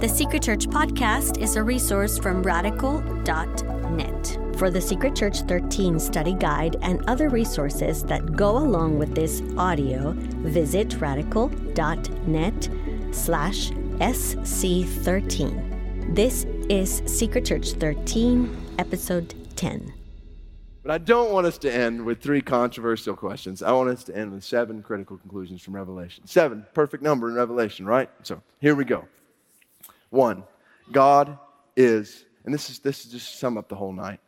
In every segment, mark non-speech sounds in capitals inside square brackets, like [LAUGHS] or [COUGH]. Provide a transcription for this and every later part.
The Secret Church podcast is a resource from radical.net. For the Secret Church 13 study guide and other resources that go along with this audio, visit radical.net slash SC13. This is Secret Church 13, episode 10. But I don't want us to end with three controversial questions. I want us to end with seven critical conclusions from Revelation. Seven, perfect number in Revelation, right? So here we go. One, God is, and this is this is just sum up the whole night.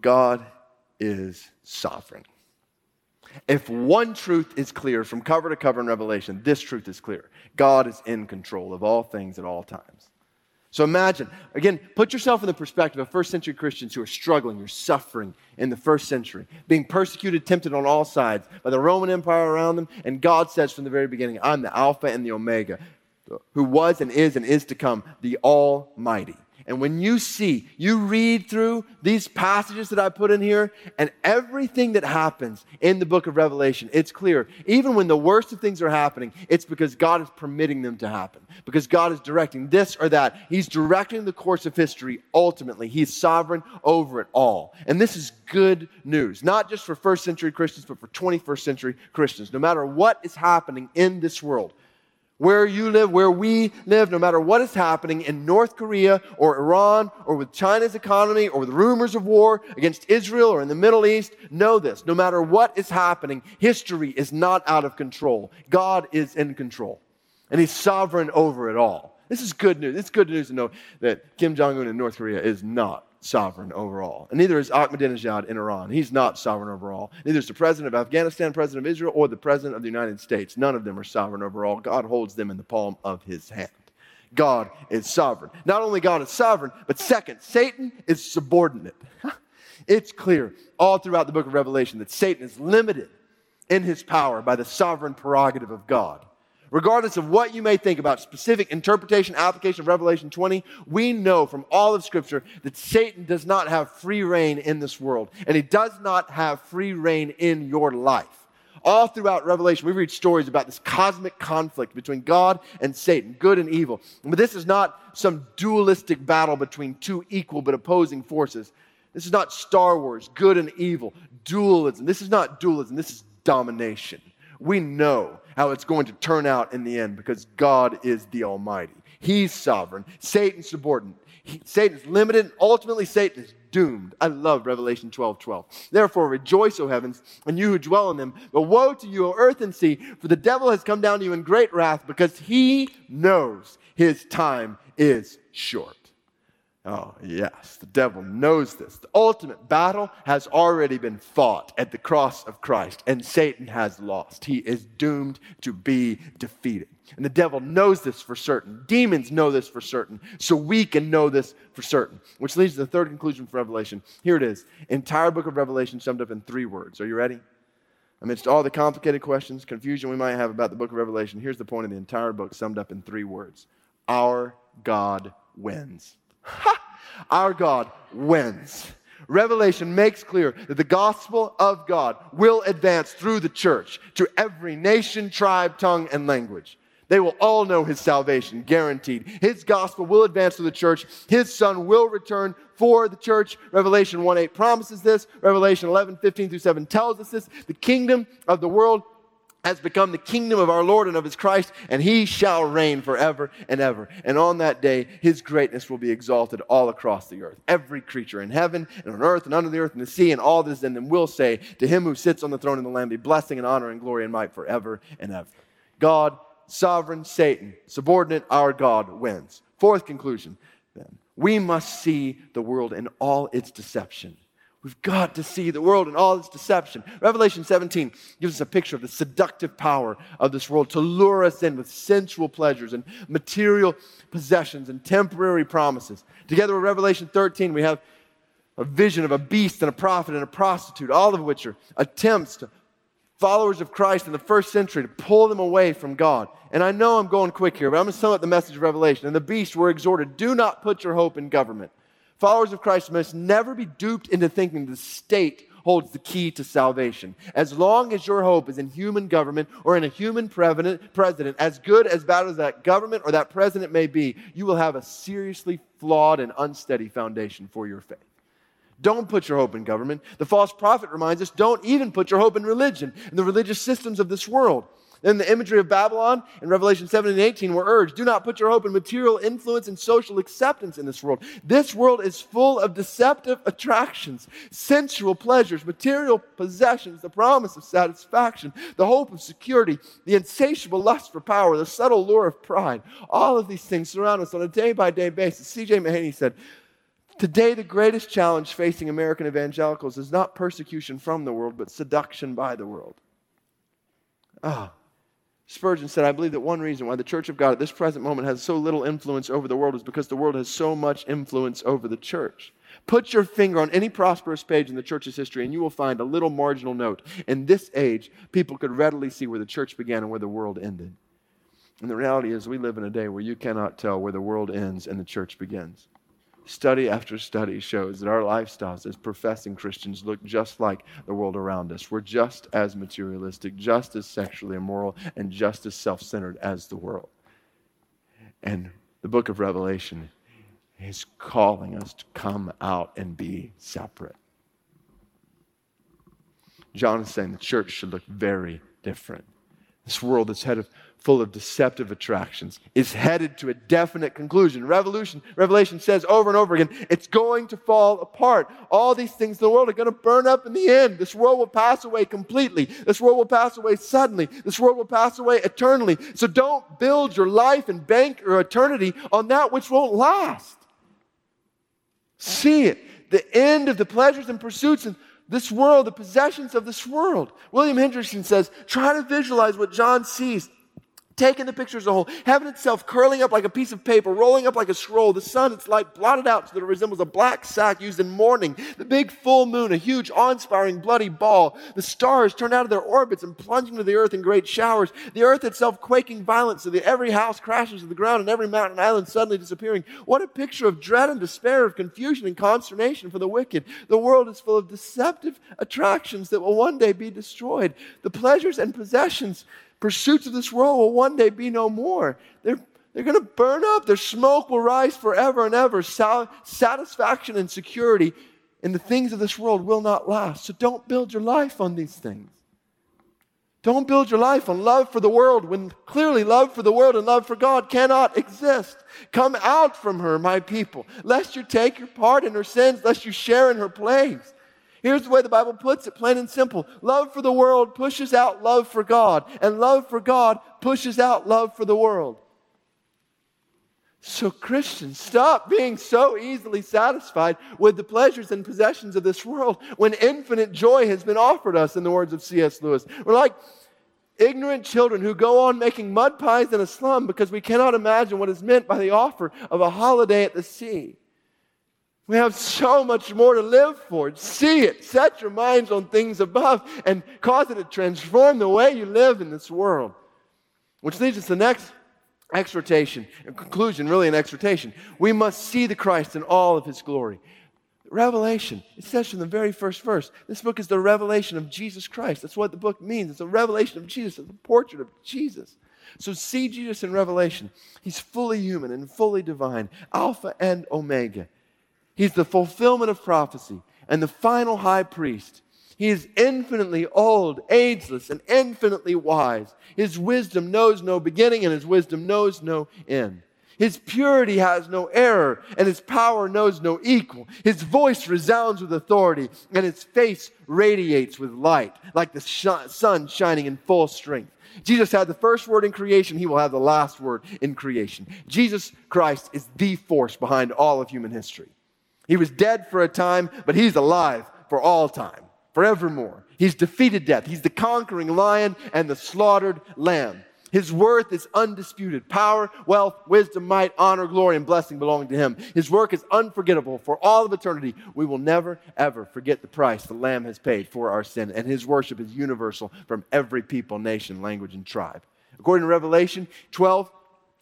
God is sovereign. If one truth is clear from cover to cover in Revelation, this truth is clear. God is in control of all things at all times. So imagine, again, put yourself in the perspective of first century Christians who are struggling, you're suffering in the first century, being persecuted, tempted on all sides by the Roman Empire around them. And God says from the very beginning, I'm the Alpha and the Omega, who was and is and is to come, the Almighty. And when you see, you read through these passages that I put in here, and everything that happens in the book of Revelation, it's clear. Even when the worst of things are happening, it's because God is permitting them to happen, because God is directing this or that. He's directing the course of history ultimately. He's sovereign over it all. And this is good news, not just for first century Christians, but for 21st century Christians. No matter what is happening in this world, where you live, where we live, no matter what is happening in North Korea or Iran or with China's economy or with rumors of war against Israel or in the Middle East, know this. No matter what is happening, history is not out of control. God is in control, and He's sovereign over it all. This is good news. It's good news to know that Kim Jong un in North Korea is not sovereign over all. And neither is Ahmadinejad in Iran. He's not sovereign over all. Neither is the president of Afghanistan, president of Israel, or the president of the United States. None of them are sovereign over all. God holds them in the palm of his hand. God is sovereign. Not only God is sovereign, but second, Satan is subordinate. [LAUGHS] it's clear all throughout the book of Revelation that Satan is limited in his power by the sovereign prerogative of God. Regardless of what you may think about specific interpretation, application of Revelation 20, we know from all of Scripture that Satan does not have free rein in this world, and he does not have free rein in your life. All throughout Revelation, we read stories about this cosmic conflict between God and Satan, good and evil. But this is not some dualistic battle between two equal but opposing forces. This is not Star Wars, good and evil, dualism. This is not dualism, this is domination. We know how it's going to turn out in the end because God is the Almighty. He's sovereign. Satan's subordinate. He, Satan is limited. Ultimately, Satan is doomed. I love Revelation 12 12. Therefore, rejoice, O heavens, and you who dwell in them. But woe to you, O earth and sea, for the devil has come down to you in great wrath because he knows his time is short. Oh, yes, the devil knows this. The ultimate battle has already been fought at the cross of Christ, and Satan has lost. He is doomed to be defeated. And the devil knows this for certain. Demons know this for certain. So we can know this for certain. Which leads to the third conclusion for Revelation. Here it is. Entire book of Revelation summed up in three words. Are you ready? Amidst all the complicated questions, confusion we might have about the book of Revelation, here's the point of the entire book summed up in three words Our God wins. Ha! Our God wins. Revelation makes clear that the gospel of God will advance through the church to every nation, tribe, tongue, and language. They will all know his salvation, guaranteed. His gospel will advance through the church. His son will return for the church. Revelation 1 8 promises this. Revelation 11 15 through 7 tells us this. The kingdom of the world has become the kingdom of our Lord and of his Christ, and he shall reign forever and ever. And on that day, his greatness will be exalted all across the earth. Every creature in heaven and on earth and under the earth and the sea and all that is in them will say, To him who sits on the throne of the Lamb be blessing and honor and glory and might forever and ever. God, sovereign, Satan, subordinate, our God wins. Fourth conclusion, then, we must see the world in all its deception We've got to see the world and all its deception. Revelation 17 gives us a picture of the seductive power of this world to lure us in with sensual pleasures and material possessions and temporary promises. Together with Revelation 13, we have a vision of a beast and a prophet and a prostitute, all of which are attempts to followers of Christ in the first century to pull them away from God. And I know I'm going quick here, but I'm going to sum up the message of Revelation. And the beast were exhorted do not put your hope in government Followers of Christ must never be duped into thinking the state holds the key to salvation. As long as your hope is in human government or in a human president, as good as bad as that government or that president may be, you will have a seriously flawed and unsteady foundation for your faith. Don't put your hope in government. The false prophet reminds us don't even put your hope in religion and the religious systems of this world. In the imagery of Babylon in Revelation 7 and 18, we're urged do not put your hope in material influence and social acceptance in this world. This world is full of deceptive attractions, sensual pleasures, material possessions, the promise of satisfaction, the hope of security, the insatiable lust for power, the subtle lure of pride. All of these things surround us on a day by day basis. C.J. Mahaney said, Today, the greatest challenge facing American evangelicals is not persecution from the world, but seduction by the world. Ah, Spurgeon said, I believe that one reason why the church of God at this present moment has so little influence over the world is because the world has so much influence over the church. Put your finger on any prosperous page in the church's history, and you will find a little marginal note. In this age, people could readily see where the church began and where the world ended. And the reality is, we live in a day where you cannot tell where the world ends and the church begins. Study after study shows that our lifestyles as professing Christians look just like the world around us. We're just as materialistic, just as sexually immoral, and just as self centered as the world. And the book of Revelation is calling us to come out and be separate. John is saying the church should look very different. This world is head of full of deceptive attractions, is headed to a definite conclusion. Revolution, Revelation says over and over again, it's going to fall apart. All these things in the world are going to burn up in the end. This world will pass away completely. This world will pass away suddenly. This world will pass away eternally. So don't build your life and bank your eternity on that which won't last. See it. The end of the pleasures and pursuits and this world, the possessions of this world. William Hendriksen says, try to visualize what John sees taking the picture as a whole, heaven itself curling up like a piece of paper, rolling up like a scroll, the sun, its light blotted out so that it resembles a black sack used in mourning, the big full moon, a huge, awe-inspiring, bloody ball, the stars turned out of their orbits and plunging to the earth in great showers, the earth itself quaking violent so that every house crashes to the ground and every mountain island suddenly disappearing. What a picture of dread and despair, of confusion and consternation for the wicked. The world is full of deceptive attractions that will one day be destroyed. The pleasures and possessions pursuits of this world will one day be no more. They're, they're going to burn up. Their smoke will rise forever and ever. satisfaction and security in the things of this world will not last. So don't build your life on these things. Don't build your life on love for the world when clearly love for the world and love for God cannot exist. Come out from her, my people, lest you take your part in her sins, lest you share in her plagues. Here's the way the Bible puts it, plain and simple. Love for the world pushes out love for God, and love for God pushes out love for the world. So, Christians, stop being so easily satisfied with the pleasures and possessions of this world when infinite joy has been offered us, in the words of C.S. Lewis. We're like ignorant children who go on making mud pies in a slum because we cannot imagine what is meant by the offer of a holiday at the sea. We have so much more to live for. See it. Set your minds on things above and cause it to transform the way you live in this world. Which leads us to the next exhortation, a conclusion, really an exhortation. We must see the Christ in all of his glory. Revelation, it says from the very first verse, this book is the revelation of Jesus Christ. That's what the book means. It's a revelation of Jesus, it's a portrait of Jesus. So see Jesus in Revelation. He's fully human and fully divine, Alpha and Omega. He's the fulfillment of prophecy and the final high priest. He is infinitely old, ageless, and infinitely wise. His wisdom knows no beginning, and his wisdom knows no end. His purity has no error, and his power knows no equal. His voice resounds with authority, and his face radiates with light, like the sh- sun shining in full strength. Jesus had the first word in creation, he will have the last word in creation. Jesus Christ is the force behind all of human history. He was dead for a time, but he's alive for all time, forevermore. He's defeated death. He's the conquering lion and the slaughtered lamb. His worth is undisputed. Power, wealth, wisdom, might, honor, glory, and blessing belong to him. His work is unforgettable for all of eternity. We will never, ever forget the price the Lamb has paid for our sin, and his worship is universal from every people, nation, language, and tribe. According to Revelation 12,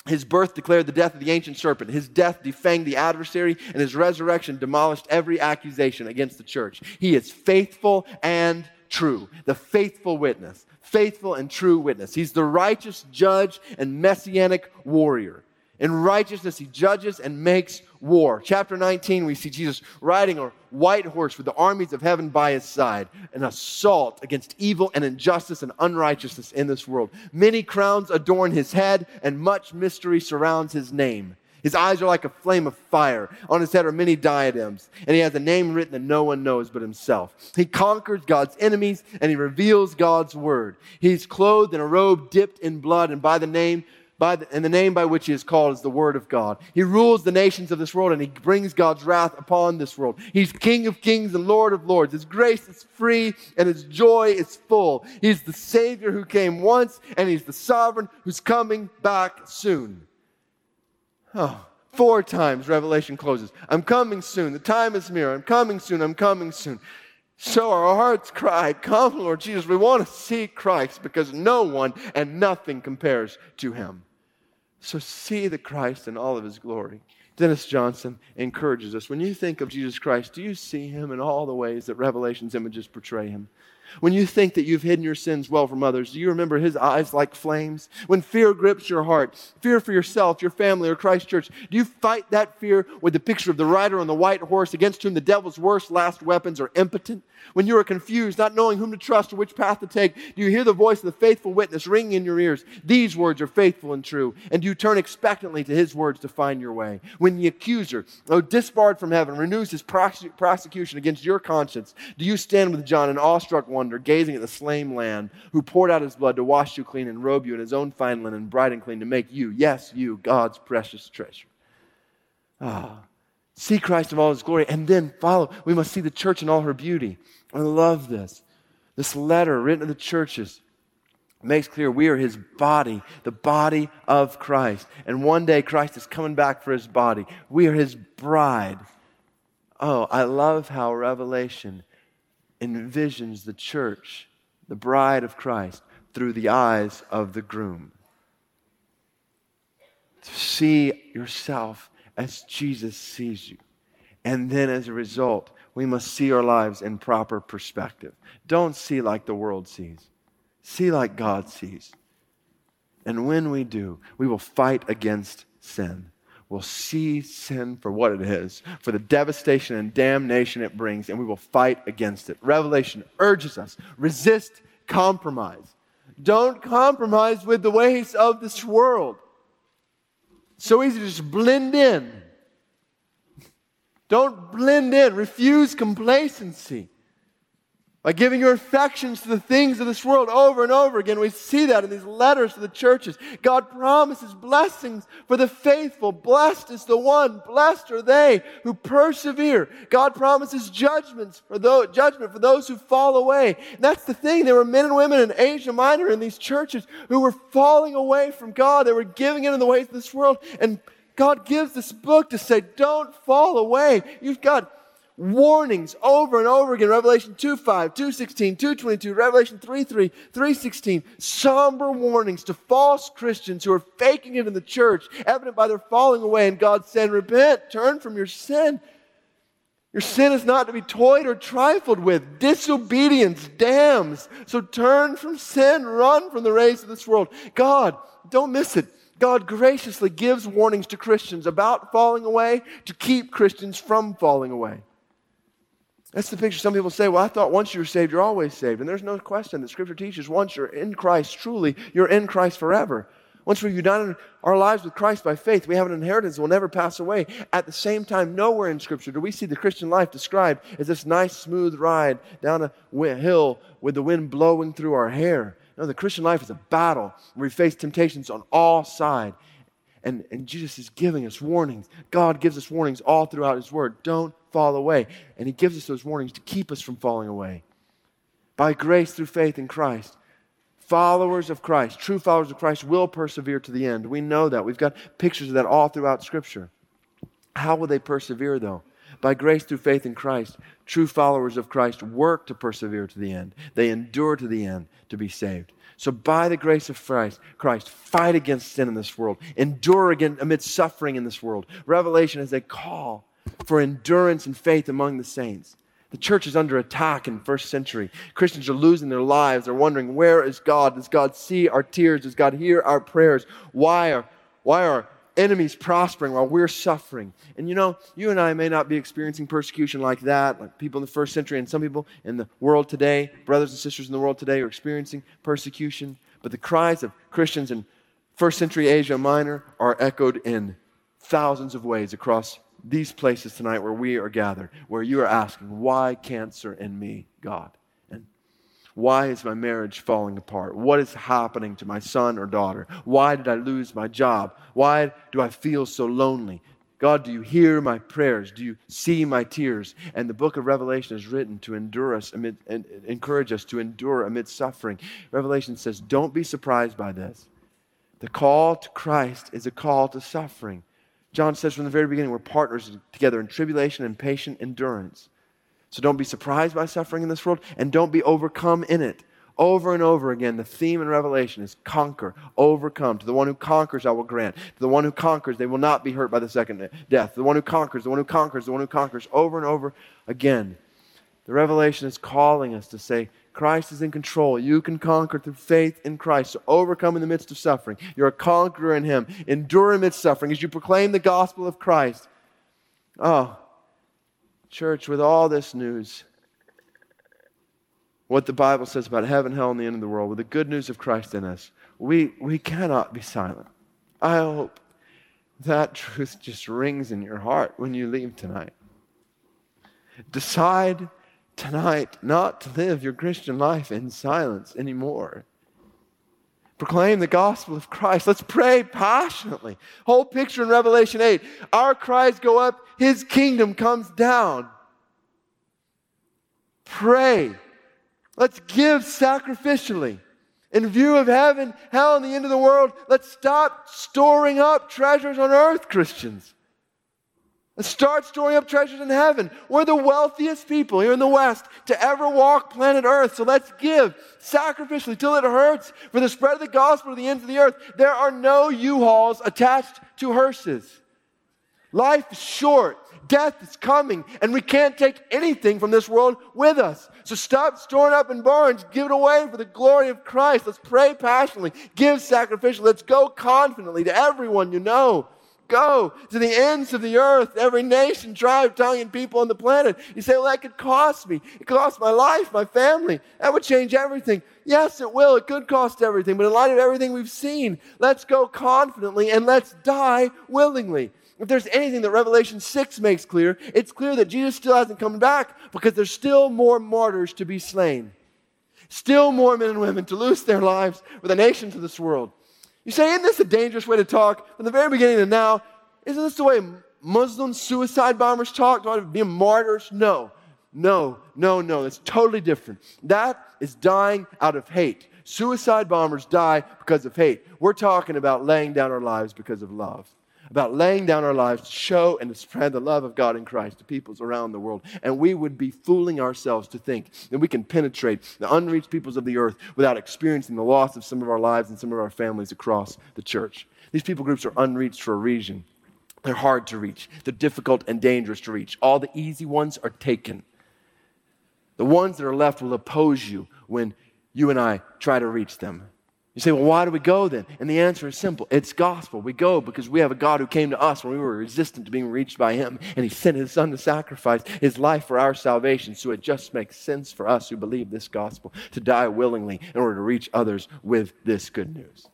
His birth declared the death of the ancient serpent. His death defanged the adversary, and his resurrection demolished every accusation against the church. He is faithful and true, the faithful witness, faithful and true witness. He's the righteous judge and messianic warrior. In righteousness, he judges and makes war. Chapter 19, we see Jesus riding a white horse with the armies of heaven by his side, an assault against evil and injustice and unrighteousness in this world. Many crowns adorn his head, and much mystery surrounds his name. His eyes are like a flame of fire. On his head are many diadems, and he has a name written that no one knows but himself. He conquers God's enemies, and he reveals God's word. He's clothed in a robe dipped in blood, and by the name by the, and the name by which he is called is the Word of God. He rules the nations of this world and he brings God's wrath upon this world. He's King of kings and Lord of lords. His grace is free and his joy is full. He's the Savior who came once and he's the sovereign who's coming back soon. Oh, four times Revelation closes. I'm coming soon. The time is near. I'm coming soon. I'm coming soon. So our hearts cry, Come, Lord Jesus. We want to see Christ because no one and nothing compares to him. So see the Christ in all of his glory. Dennis Johnson encourages us when you think of Jesus Christ, do you see him in all the ways that Revelation's images portray him? When you think that you've hidden your sins well from others, do you remember his eyes like flames? When fear grips your heart, fear for yourself, your family, or Christ Church, do you fight that fear with the picture of the rider on the white horse against whom the devil's worst last weapons are impotent? When you are confused, not knowing whom to trust or which path to take, do you hear the voice of the faithful witness ringing in your ears? These words are faithful and true. And do you turn expectantly to his words to find your way? When the accuser, though disbarred from heaven, renews his prosecution against your conscience, do you stand with John in awestruck wonder, gazing at the slain lamb who poured out his blood to wash you clean and robe you in his own fine linen, bright and clean, to make you, yes, you, God's precious treasure? Ah. See Christ in all his glory and then follow. We must see the church in all her beauty. I love this. This letter written to the churches makes clear we are his body, the body of Christ. And one day Christ is coming back for his body. We are his bride. Oh, I love how Revelation envisions the church, the bride of Christ, through the eyes of the groom. To see yourself as Jesus sees you. And then as a result, we must see our lives in proper perspective. Don't see like the world sees, see like God sees. And when we do, we will fight against sin. We'll see sin for what it is, for the devastation and damnation it brings, and we will fight against it. Revelation urges us resist compromise. Don't compromise with the ways of this world. So easy to just blend in don't blend in. Refuse complacency. By giving your affections to the things of this world over and over again, we see that in these letters to the churches. God promises blessings for the faithful. Blessed is the one, blessed are they who persevere. God promises judgments for those, judgment for those who fall away. And that's the thing. There were men and women in Asia Minor in these churches who were falling away from God. They were giving in the ways of this world. And God gives this book to say, don't fall away. You've got warnings over and over again. Revelation 2 5, 2 16, 2 22, Revelation 3 3, 3 16. Somber warnings to false Christians who are faking it in the church, evident by their falling away. And God said, Repent, turn from your sin. Your sin is not to be toyed or trifled with. Disobedience damns. So turn from sin, run from the race of this world. God, don't miss it. God graciously gives warnings to Christians about falling away to keep Christians from falling away. That's the picture. Some people say, well, I thought once you're saved, you're always saved. And there's no question that Scripture teaches once you're in Christ truly, you're in Christ forever. Once we've united our lives with Christ by faith, we have an inheritance that will never pass away. At the same time, nowhere in Scripture do we see the Christian life described as this nice, smooth ride down a hill with the wind blowing through our hair. No, the Christian life is a battle where we face temptations on all sides. And, and Jesus is giving us warnings. God gives us warnings all throughout His Word. Don't fall away. And He gives us those warnings to keep us from falling away. By grace through faith in Christ, followers of Christ, true followers of Christ, will persevere to the end. We know that. We've got pictures of that all throughout Scripture. How will they persevere, though? By grace through faith in Christ, true followers of Christ work to persevere to the end. They endure to the end to be saved. So, by the grace of Christ, Christ, fight against sin in this world, endure again amid suffering in this world. Revelation is a call for endurance and faith among the saints. The church is under attack in first century. Christians are losing their lives. They're wondering, where is God? Does God see our tears? Does God hear our prayers? Why are, why are enemies prospering while we're suffering? And you know, you and I may not be experiencing persecution like that, like people in the first century, and some people in the world today, brothers and sisters in the world today, are experiencing persecution. But the cries of Christians in first century Asia Minor are echoed in thousands of ways across these places tonight where we are gathered, where you are asking, why cancer in me, God? And why is my marriage falling apart? What is happening to my son or daughter? Why did I lose my job? Why do I feel so lonely? God, do you hear my prayers? Do you see my tears? And the book of Revelation is written to endure us amid, and encourage us to endure amid suffering. Revelation says, don't be surprised by this. The call to Christ is a call to suffering. John says from the very beginning, we're partners together in tribulation and patient endurance. So don't be surprised by suffering in this world and don't be overcome in it. Over and over again, the theme in Revelation is conquer, overcome. To the one who conquers, I will grant. To the one who conquers, they will not be hurt by the second death. The one who conquers, the one who conquers, the one who conquers, over and over again. The Revelation is calling us to say, Christ is in control. You can conquer through faith in Christ. So overcome in the midst of suffering. You're a conqueror in Him. Endure amidst suffering as you proclaim the gospel of Christ. Oh, church, with all this news, what the Bible says about heaven, hell, and the end of the world, with the good news of Christ in us, we, we cannot be silent. I hope that truth just rings in your heart when you leave tonight. Decide tonight not to live your Christian life in silence anymore. Proclaim the gospel of Christ. Let's pray passionately. Whole picture in Revelation 8. Our cries go up, his kingdom comes down. Pray. Let's give sacrificially. In view of heaven, hell, and the end of the world, let's stop storing up treasures on earth, Christians. Start storing up treasures in heaven. We're the wealthiest people here in the West to ever walk planet Earth. So let's give sacrificially till it hurts for the spread of the gospel to the ends of the earth. There are no U-Hauls attached to hearses. Life is short. Death is coming, and we can't take anything from this world with us. So stop storing up in barns. Give it away for the glory of Christ. Let's pray passionately. Give sacrificially. Let's go confidently to everyone you know go to the ends of the earth, every nation, tribe, tongue, and people on the planet. You say, well, that could cost me. It could cost my life, my family. That would change everything. Yes, it will. It could cost everything. But in light of everything we've seen, let's go confidently and let's die willingly. If there's anything that Revelation 6 makes clear, it's clear that Jesus still hasn't come back because there's still more martyrs to be slain. Still more men and women to lose their lives for the nations of this world. You say, isn't this a dangerous way to talk from the very beginning to now? Isn't this the way Muslim suicide bombers talk? About being martyrs? No, no, no, no. It's totally different. That is dying out of hate. Suicide bombers die because of hate. We're talking about laying down our lives because of love about laying down our lives to show and to spread the love of God in Christ to peoples around the world. And we would be fooling ourselves to think that we can penetrate the unreached peoples of the earth without experiencing the loss of some of our lives and some of our families across the church. These people groups are unreached for a reason. They're hard to reach, they're difficult and dangerous to reach. All the easy ones are taken. The ones that are left will oppose you when you and I try to reach them. You say, well, why do we go then? And the answer is simple it's gospel. We go because we have a God who came to us when we were resistant to being reached by Him, and He sent His Son to sacrifice His life for our salvation. So it just makes sense for us who believe this gospel to die willingly in order to reach others with this good news.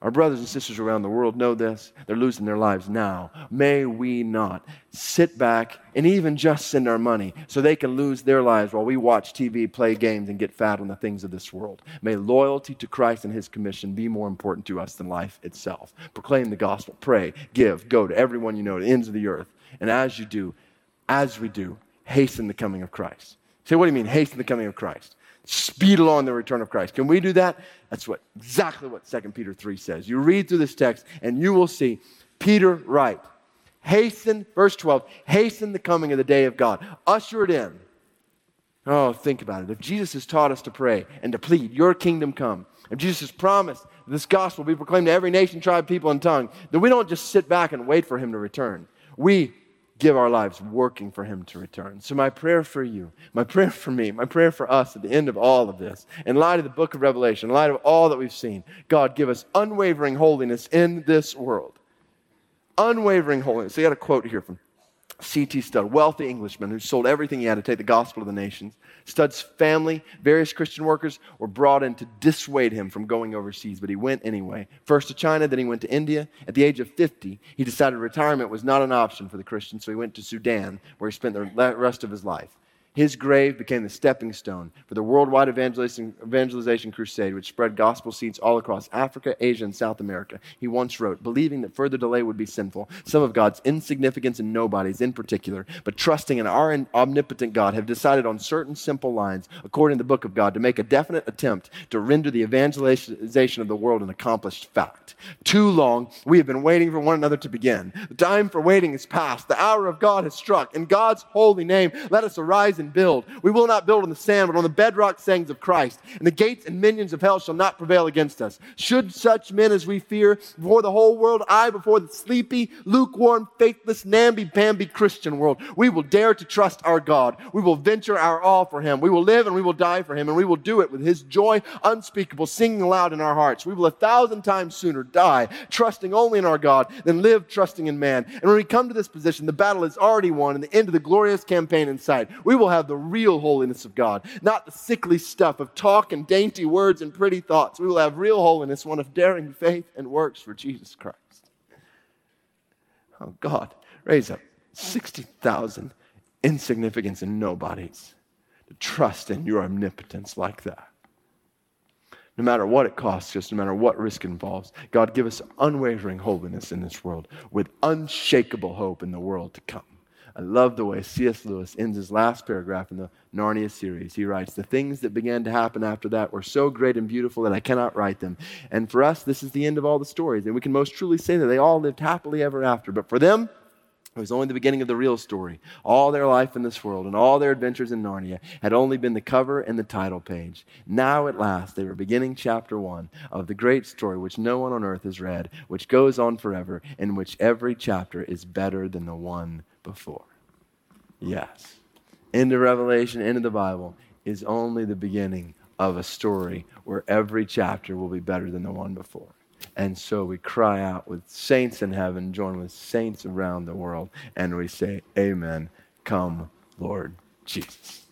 Our brothers and sisters around the world know this. They're losing their lives now. May we not sit back and even just send our money so they can lose their lives while we watch TV, play games, and get fat on the things of this world. May loyalty to Christ and His commission be more important to us than life itself. Proclaim the gospel, pray, give, go to everyone you know, to the ends of the earth. And as you do, as we do, hasten the coming of Christ. Say, what do you mean, hasten the coming of Christ? Speed along the return of Christ. Can we do that? That's what exactly what 2 Peter 3 says. You read through this text and you will see Peter write, Hasten, verse 12, hasten the coming of the day of God. Usher it in. Oh, think about it. If Jesus has taught us to pray and to plead, Your kingdom come, if Jesus has promised this gospel will be proclaimed to every nation, tribe, people, and tongue, then we don't just sit back and wait for Him to return. We give our lives working for Him to return. So, my prayer for you, my prayer for me, my prayer for us at the end of all of this, in light of the book of Revelation, in light of all that we've seen, God, give us unwavering holiness in this world. Unwavering holiness. So, you got a quote here from C.T. Studd, wealthy Englishman who sold everything he had to take the gospel to the nations. Studd's family, various Christian workers, were brought in to dissuade him from going overseas, but he went anyway. First to China, then he went to India. At the age of 50, he decided retirement was not an option for the Christian, so he went to Sudan, where he spent the rest of his life. His grave became the stepping stone for the worldwide evangelization, evangelization, crusade, which spread gospel seeds all across Africa, Asia, and South America. He once wrote, believing that further delay would be sinful, some of God's insignificance and nobodies in particular, but trusting in our omnipotent God, have decided on certain simple lines, according to the book of God, to make a definite attempt to render the evangelization of the world an accomplished fact. Too long, we have been waiting for one another to begin. The time for waiting is past. The hour of God has struck. In God's holy name, let us arise and and build. We will not build on the sand, but on the bedrock sayings of Christ. And the gates and minions of hell shall not prevail against us. Should such men as we fear before the whole world, I before the sleepy, lukewarm, faithless, namby-pamby Christian world, we will dare to trust our God. We will venture our all for Him. We will live and we will die for Him, and we will do it with His joy unspeakable, singing aloud in our hearts. We will a thousand times sooner die trusting only in our God than live trusting in man. And when we come to this position, the battle is already won and the end of the glorious campaign in sight. We will have have the real holiness of God, not the sickly stuff of talk and dainty words and pretty thoughts. We will have real holiness, one of daring faith and works for Jesus Christ. Oh, God, raise up 60,000 insignificance and nobodies to trust in your omnipotence like that. No matter what it costs us, no matter what risk involves, God, give us unwavering holiness in this world with unshakable hope in the world to come. I love the way C.S. Lewis ends his last paragraph in the Narnia series. He writes, The things that began to happen after that were so great and beautiful that I cannot write them. And for us, this is the end of all the stories. And we can most truly say that they all lived happily ever after. But for them, it was only the beginning of the real story. All their life in this world and all their adventures in Narnia had only been the cover and the title page. Now, at last, they were beginning chapter one of the great story which no one on earth has read, which goes on forever, in which every chapter is better than the one before. Yes. Into Revelation, into the Bible, is only the beginning of a story where every chapter will be better than the one before. And so we cry out with saints in heaven, join with saints around the world, and we say, Amen. Come, Lord Jesus.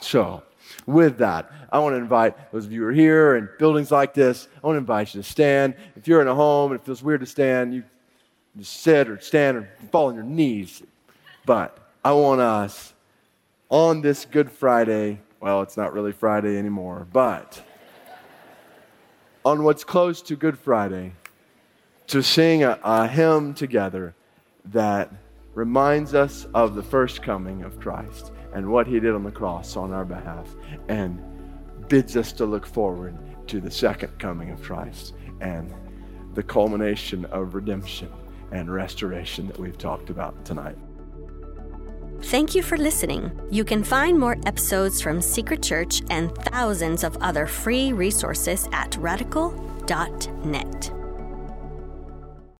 So, with that, I want to invite those of you who are here in buildings like this, I want to invite you to stand. If you're in a home and it feels weird to stand, you just sit or stand or fall on your knees. But I want us on this Good Friday, well, it's not really Friday anymore, but on what's close to Good Friday, to sing a, a hymn together that reminds us of the first coming of Christ and what he did on the cross on our behalf and bids us to look forward to the second coming of Christ and the culmination of redemption and restoration that we've talked about tonight. Thank you for listening. You can find more episodes from Secret Church and thousands of other free resources at radical.net.